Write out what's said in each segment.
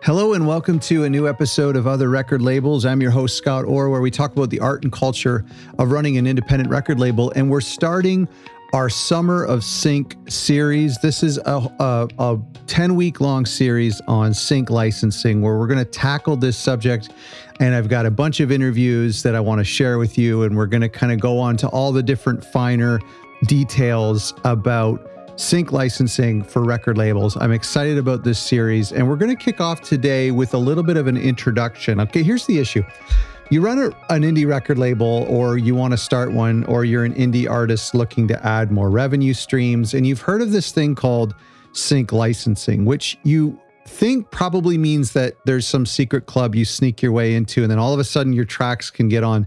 Hello and welcome to a new episode of Other Record Labels. I'm your host, Scott Orr, where we talk about the art and culture of running an independent record label. And we're starting our Summer of Sync series. This is a, a, a 10 week long series on sync licensing where we're going to tackle this subject. And I've got a bunch of interviews that I want to share with you. And we're going to kind of go on to all the different finer details about sync licensing for record labels. I'm excited about this series, and we're going to kick off today with a little bit of an introduction. Okay, here's the issue. You run a, an indie record label, or you want to start one, or you're an indie artist looking to add more revenue streams, and you've heard of this thing called sync licensing, which you think probably means that there's some secret club you sneak your way into, and then all of a sudden your tracks can get on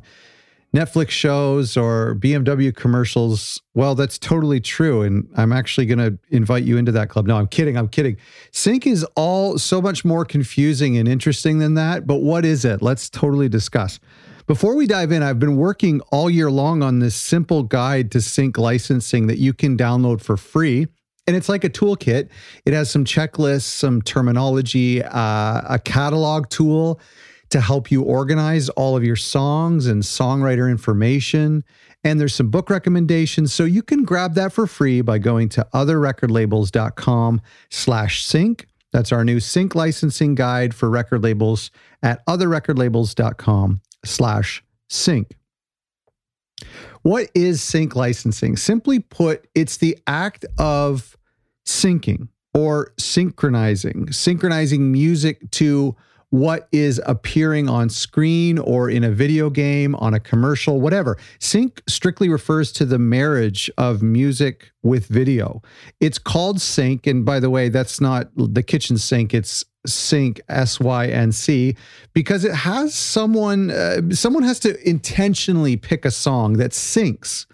Netflix shows or BMW commercials. Well, that's totally true. And I'm actually going to invite you into that club. No, I'm kidding. I'm kidding. Sync is all so much more confusing and interesting than that. But what is it? Let's totally discuss. Before we dive in, I've been working all year long on this simple guide to sync licensing that you can download for free. And it's like a toolkit. It has some checklists, some terminology, uh, a catalog tool to help you organize all of your songs and songwriter information. And there's some book recommendations. So you can grab that for free by going to otherrecordlabels.com slash sync. That's our new sync licensing guide for record labels at otherrecordlabels.com slash sync. What is sync licensing? Simply put, it's the act of syncing or synchronizing, synchronizing music to what is appearing on screen or in a video game, on a commercial, whatever. Sync strictly refers to the marriage of music with video. It's called sync. And by the way, that's not the kitchen sink, it's sync S Y N C because it has someone uh, someone has to intentionally pick a song that syncs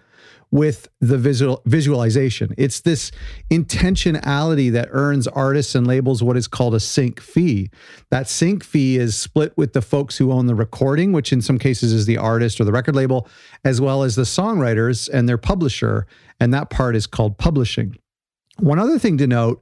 with the visual visualization. It's this intentionality that earns artists and labels what is called a sync fee. That sync fee is split with the folks who own the recording, which in some cases is the artist or the record label, as well as the songwriters and their publisher. And that part is called publishing. One other thing to note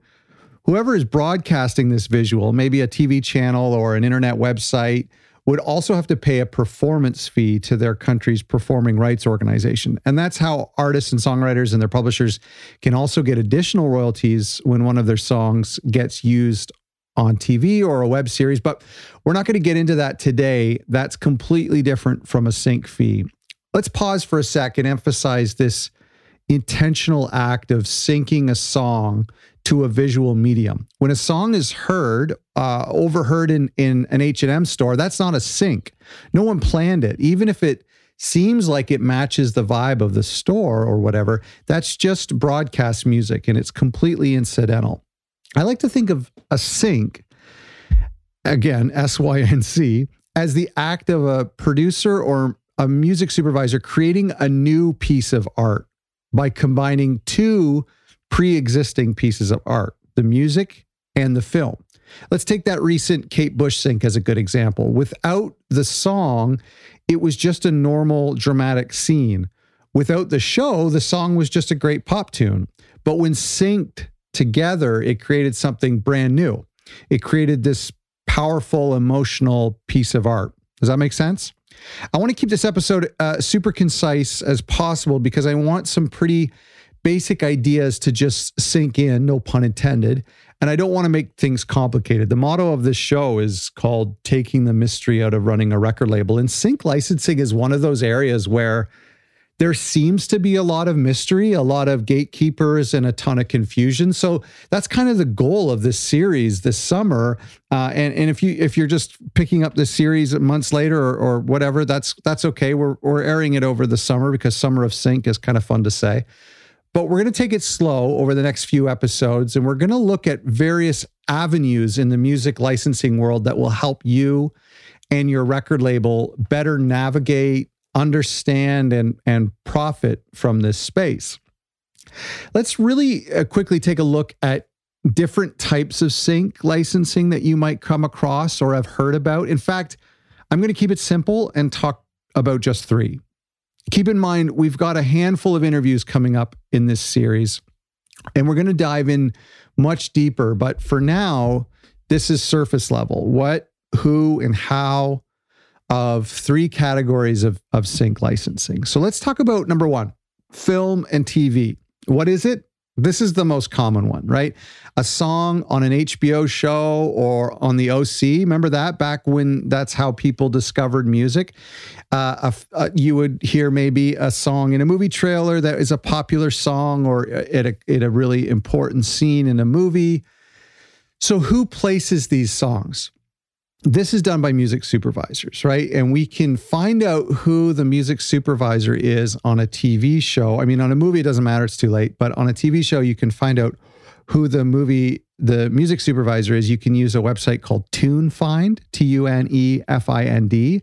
whoever is broadcasting this visual, maybe a TV channel or an internet website, would also have to pay a performance fee to their country's performing rights organization. And that's how artists and songwriters and their publishers can also get additional royalties when one of their songs gets used on TV or a web series. But we're not going to get into that today. That's completely different from a sync fee. Let's pause for a sec and emphasize this intentional act of syncing a song to a visual medium. When a song is heard, uh, overheard in, in an H&M store, that's not a sync. No one planned it. Even if it seems like it matches the vibe of the store or whatever, that's just broadcast music and it's completely incidental. I like to think of a sync, again, S Y N C, as the act of a producer or a music supervisor creating a new piece of art by combining two pre existing pieces of art the music and the film. Let's take that recent Kate Bush sync as a good example. Without the song, it was just a normal dramatic scene. Without the show, the song was just a great pop tune. But when synced together, it created something brand new. It created this powerful, emotional piece of art. Does that make sense? I want to keep this episode uh, super concise as possible because I want some pretty basic ideas to just sink in, no pun intended. And I don't want to make things complicated. The motto of this show is called Taking the Mystery Out of Running a Record Label. And sync licensing is one of those areas where there seems to be a lot of mystery, a lot of gatekeepers, and a ton of confusion. So that's kind of the goal of this series this summer. Uh, and and if you if you're just picking up this series months later or, or whatever, that's that's okay. We're we're airing it over the summer because summer of sync is kind of fun to say. But we're going to take it slow over the next few episodes and we're going to look at various avenues in the music licensing world that will help you and your record label better navigate, understand, and, and profit from this space. Let's really uh, quickly take a look at different types of sync licensing that you might come across or have heard about. In fact, I'm going to keep it simple and talk about just three keep in mind, we've got a handful of interviews coming up in this series, and we're going to dive in much deeper. But for now, this is surface level. What, who, and how of three categories of, of sync licensing. So let's talk about number one film and TV. What is it? This is the most common one, right? A song on an HBO show or on the OC. Remember that back when that's how people discovered music? Uh, a, a, you would hear maybe a song in a movie trailer that is a popular song or at a, at a really important scene in a movie. So, who places these songs? This is done by music supervisors, right? And we can find out who the music supervisor is on a TV show. I mean, on a movie, it doesn't matter, it's too late, but on a TV show, you can find out who the movie, the music supervisor is. You can use a website called TuneFind, T U N E F I N D.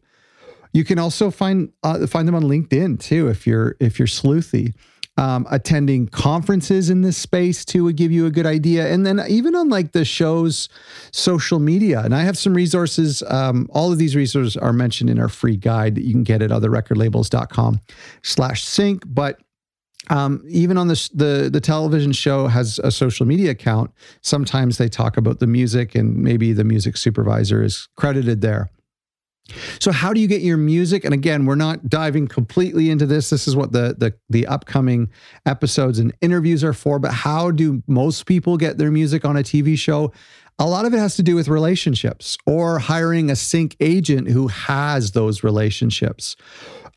You can also find uh, find them on LinkedIn too if you're if you're sleuthy um, attending conferences in this space too would give you a good idea. And then even on like the show's social media, and I have some resources. Um, all of these resources are mentioned in our free guide that you can get at otherrecordlabels.com slash sync. But um, even on the, the the television show has a social media account. Sometimes they talk about the music, and maybe the music supervisor is credited there. So how do you get your music? And again, we're not diving completely into this. This is what the the the upcoming episodes and interviews are for, but how do most people get their music on a TV show? A lot of it has to do with relationships or hiring a sync agent who has those relationships.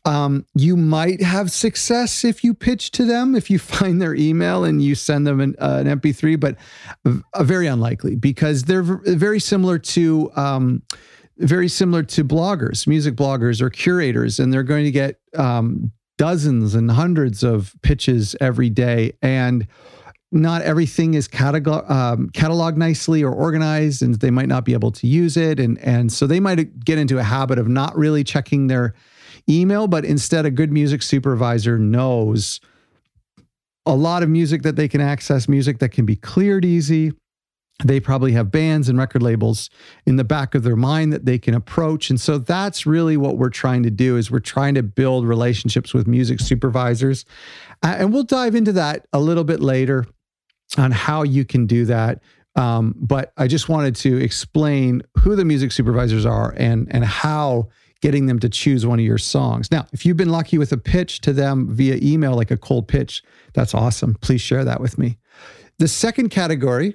Um, you might have success if you pitch to them, if you find their email and you send them an, uh, an MP3, but uh, very unlikely because they're very similar to um, very similar to bloggers, music bloggers or curators, and they're going to get um, dozens and hundreds of pitches every day. And not everything is catalog, um, cataloged nicely or organized, and they might not be able to use it. And, and so they might get into a habit of not really checking their email, but instead, a good music supervisor knows a lot of music that they can access, music that can be cleared easy they probably have bands and record labels in the back of their mind that they can approach. And so that's really what we're trying to do is we're trying to build relationships with music supervisors. And we'll dive into that a little bit later on how you can do that. Um, but i just wanted to explain who the music supervisors are and and how getting them to choose one of your songs. Now if you've been lucky with a pitch to them via email like a cold pitch that's awesome. Please share that with me. The second category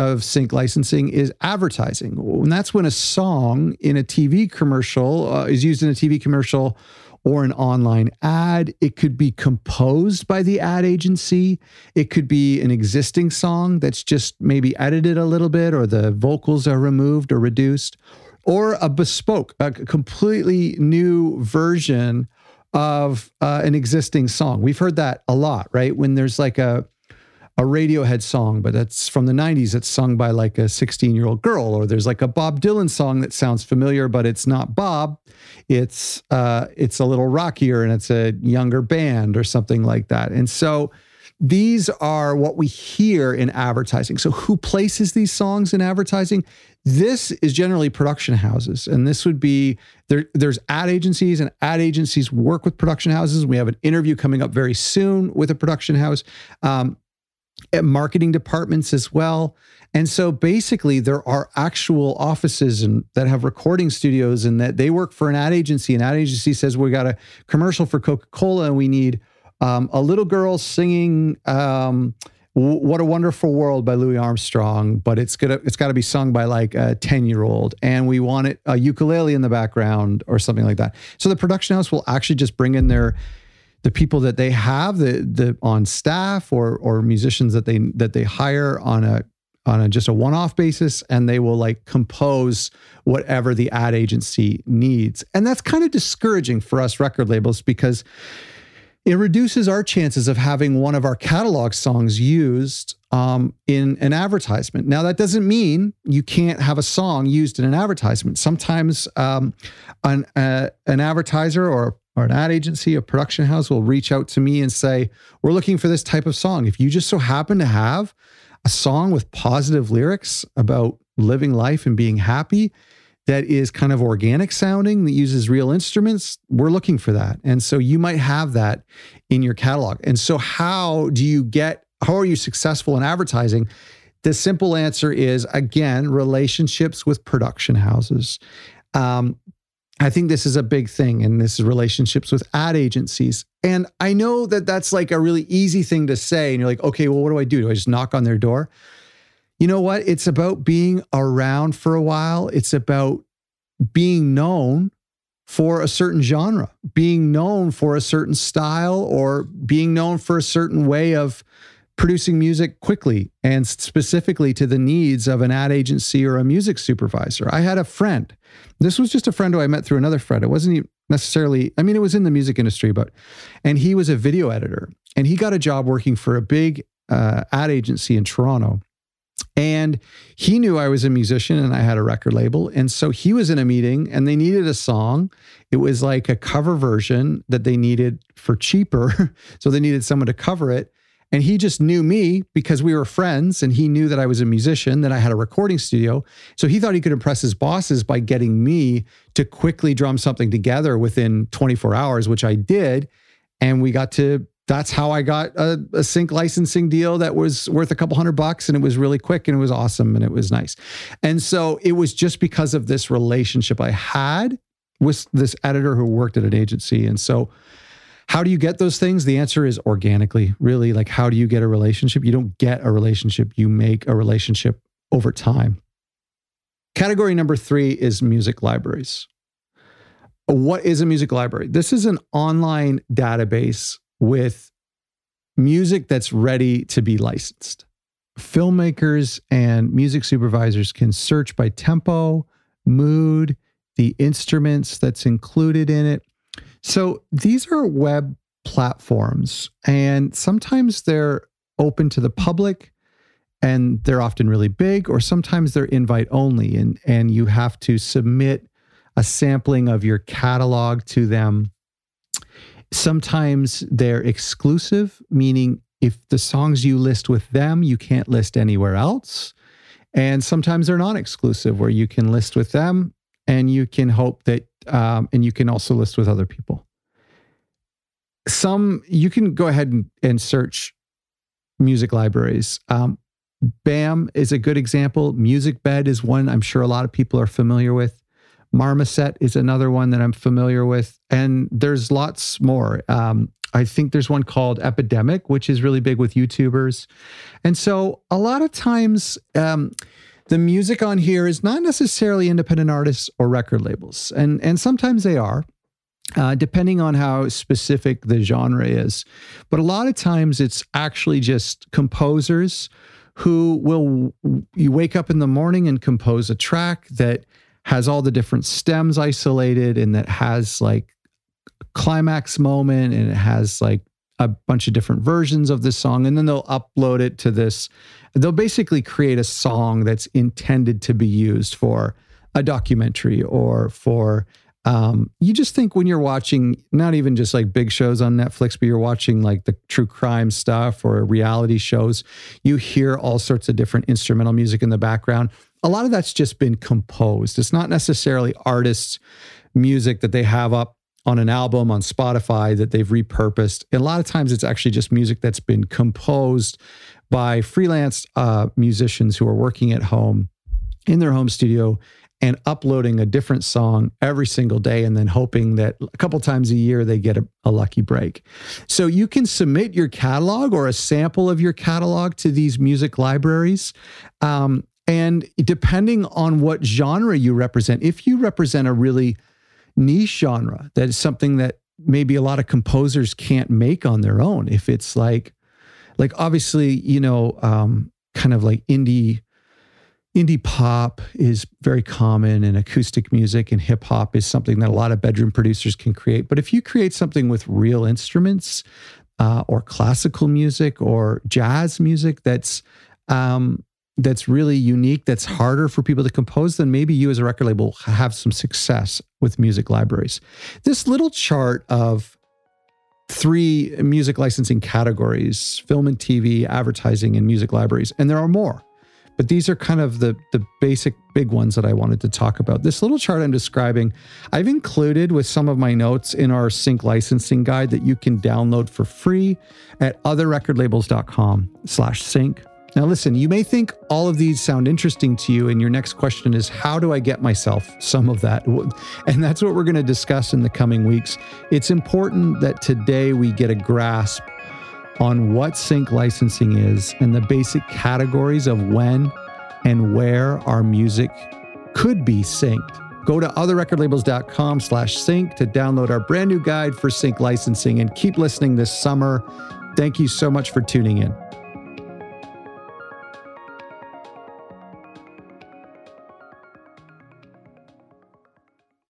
of sync licensing is advertising. And that's when a song in a TV commercial uh, is used in a TV commercial or an online ad. It could be composed by the ad agency. It could be an existing song that's just maybe edited a little bit or the vocals are removed or reduced, or a bespoke, a completely new version of uh, an existing song. We've heard that a lot, right? When there's like a a Radiohead song, but that's from the 90s. It's sung by like a 16 year old girl. Or there's like a Bob Dylan song that sounds familiar, but it's not Bob. It's uh, it's a little rockier and it's a younger band or something like that. And so these are what we hear in advertising. So who places these songs in advertising? This is generally production houses, and this would be there. There's ad agencies, and ad agencies work with production houses. We have an interview coming up very soon with a production house. Um, marketing departments as well. And so basically, there are actual offices and that have recording studios, and that they work for an ad agency. An ad agency says we got a commercial for Coca Cola, and we need um, a little girl singing um, "What a Wonderful World" by Louis Armstrong, but it's gonna it's got to be sung by like a ten year old, and we want it a ukulele in the background or something like that. So the production house will actually just bring in their the people that they have the the on staff or or musicians that they that they hire on a on a just a one-off basis and they will like compose whatever the ad agency needs and that's kind of discouraging for us record labels because it reduces our chances of having one of our catalog songs used um, in an advertisement. Now, that doesn't mean you can't have a song used in an advertisement. Sometimes um, an, uh, an advertiser or or an ad agency, a production house will reach out to me and say, We're looking for this type of song. If you just so happen to have a song with positive lyrics about living life and being happy that is kind of organic sounding, that uses real instruments, we're looking for that. And so you might have that in your catalog. And so, how do you get, how are you successful in advertising? the simple answer is again, relationships with production houses. Um, I think this is a big thing, and this is relationships with ad agencies. And I know that that's like a really easy thing to say. And you're like, okay, well, what do I do? Do I just knock on their door? You know what? It's about being around for a while. It's about being known for a certain genre, being known for a certain style, or being known for a certain way of producing music quickly and specifically to the needs of an ad agency or a music supervisor. I had a friend. This was just a friend who I met through another friend. It wasn't necessarily, I mean, it was in the music industry, but, and he was a video editor and he got a job working for a big uh, ad agency in Toronto. And he knew I was a musician and I had a record label. And so he was in a meeting and they needed a song. It was like a cover version that they needed for cheaper. so they needed someone to cover it. And he just knew me because we were friends and he knew that I was a musician, that I had a recording studio. So he thought he could impress his bosses by getting me to quickly drum something together within 24 hours, which I did. And we got to, that's how I got a, a sync licensing deal that was worth a couple hundred bucks. And it was really quick and it was awesome and it was nice. And so it was just because of this relationship I had with this editor who worked at an agency. And so, how do you get those things? The answer is organically, really. Like, how do you get a relationship? You don't get a relationship, you make a relationship over time. Category number three is music libraries. What is a music library? This is an online database with music that's ready to be licensed. Filmmakers and music supervisors can search by tempo, mood, the instruments that's included in it, so these are web platforms, and sometimes they're open to the public and they're often really big, or sometimes they're invite only, and, and you have to submit a sampling of your catalog to them. Sometimes they're exclusive, meaning if the songs you list with them, you can't list anywhere else. And sometimes they're non exclusive, where you can list with them and you can hope that um, and you can also list with other people. Some you can go ahead and, and search music libraries. Um, BAM is a good example. Musicbed is one I'm sure a lot of people are familiar with. Marmoset is another one that I'm familiar with, and there's lots more. Um, I think there's one called Epidemic, which is really big with YouTubers, and so a lot of times. The music on here is not necessarily independent artists or record labels, and and sometimes they are. Uh, depending on how specific the genre is. But a lot of times it's actually just composers who will, you wake up in the morning and compose a track that has all the different stems isolated and that has like climax moment and it has like a bunch of different versions of the song and then they'll upload it to this they'll basically create a song that's intended to be used for a documentary or for um, you just think when you're watching not even just like big shows on Netflix, but you're watching like the true crime stuff or reality shows, you hear all sorts of different instrumental music in the background. A lot of that's just been composed. It's not necessarily artists' music that they have up on an album on Spotify that they've repurposed. And a lot of times it's actually just music that's been composed by freelance uh, musicians who are working at home in their home studio and uploading a different song every single day and then hoping that a couple times a year they get a, a, lucky break. So you can submit your catalog or a sample of your catalog to these music libraries. Um, and depending on what genre you represent, if you represent a really niche genre that is something that maybe a lot of composers can't make on their own, if it's like like obviously, you know, um, kind of like indie indie pop is very common and acoustic music and hip hop is something that a lot of bedroom producers can create. But if you create something with real instruments uh, or classical music or jazz music that's um, that's really unique, that's harder for people to compose, then maybe you as a record label have some success with music libraries. This little chart of three music licensing categories film and TV, advertising, and music libraries. And there are more. But these are kind of the, the basic big ones that I wanted to talk about. This little chart I'm describing, I've included with some of my notes in our sync licensing guide that you can download for free at otherrecordlabels.com slash sync. Now, listen, you may think all of these sound interesting to you, and your next question is how do I get myself some of that? And that's what we're going to discuss in the coming weeks. It's important that today we get a grasp on what sync licensing is and the basic categories of when and where our music could be synced. Go to otherrecordlabels.com slash sync to download our brand new guide for sync licensing and keep listening this summer. Thank you so much for tuning in.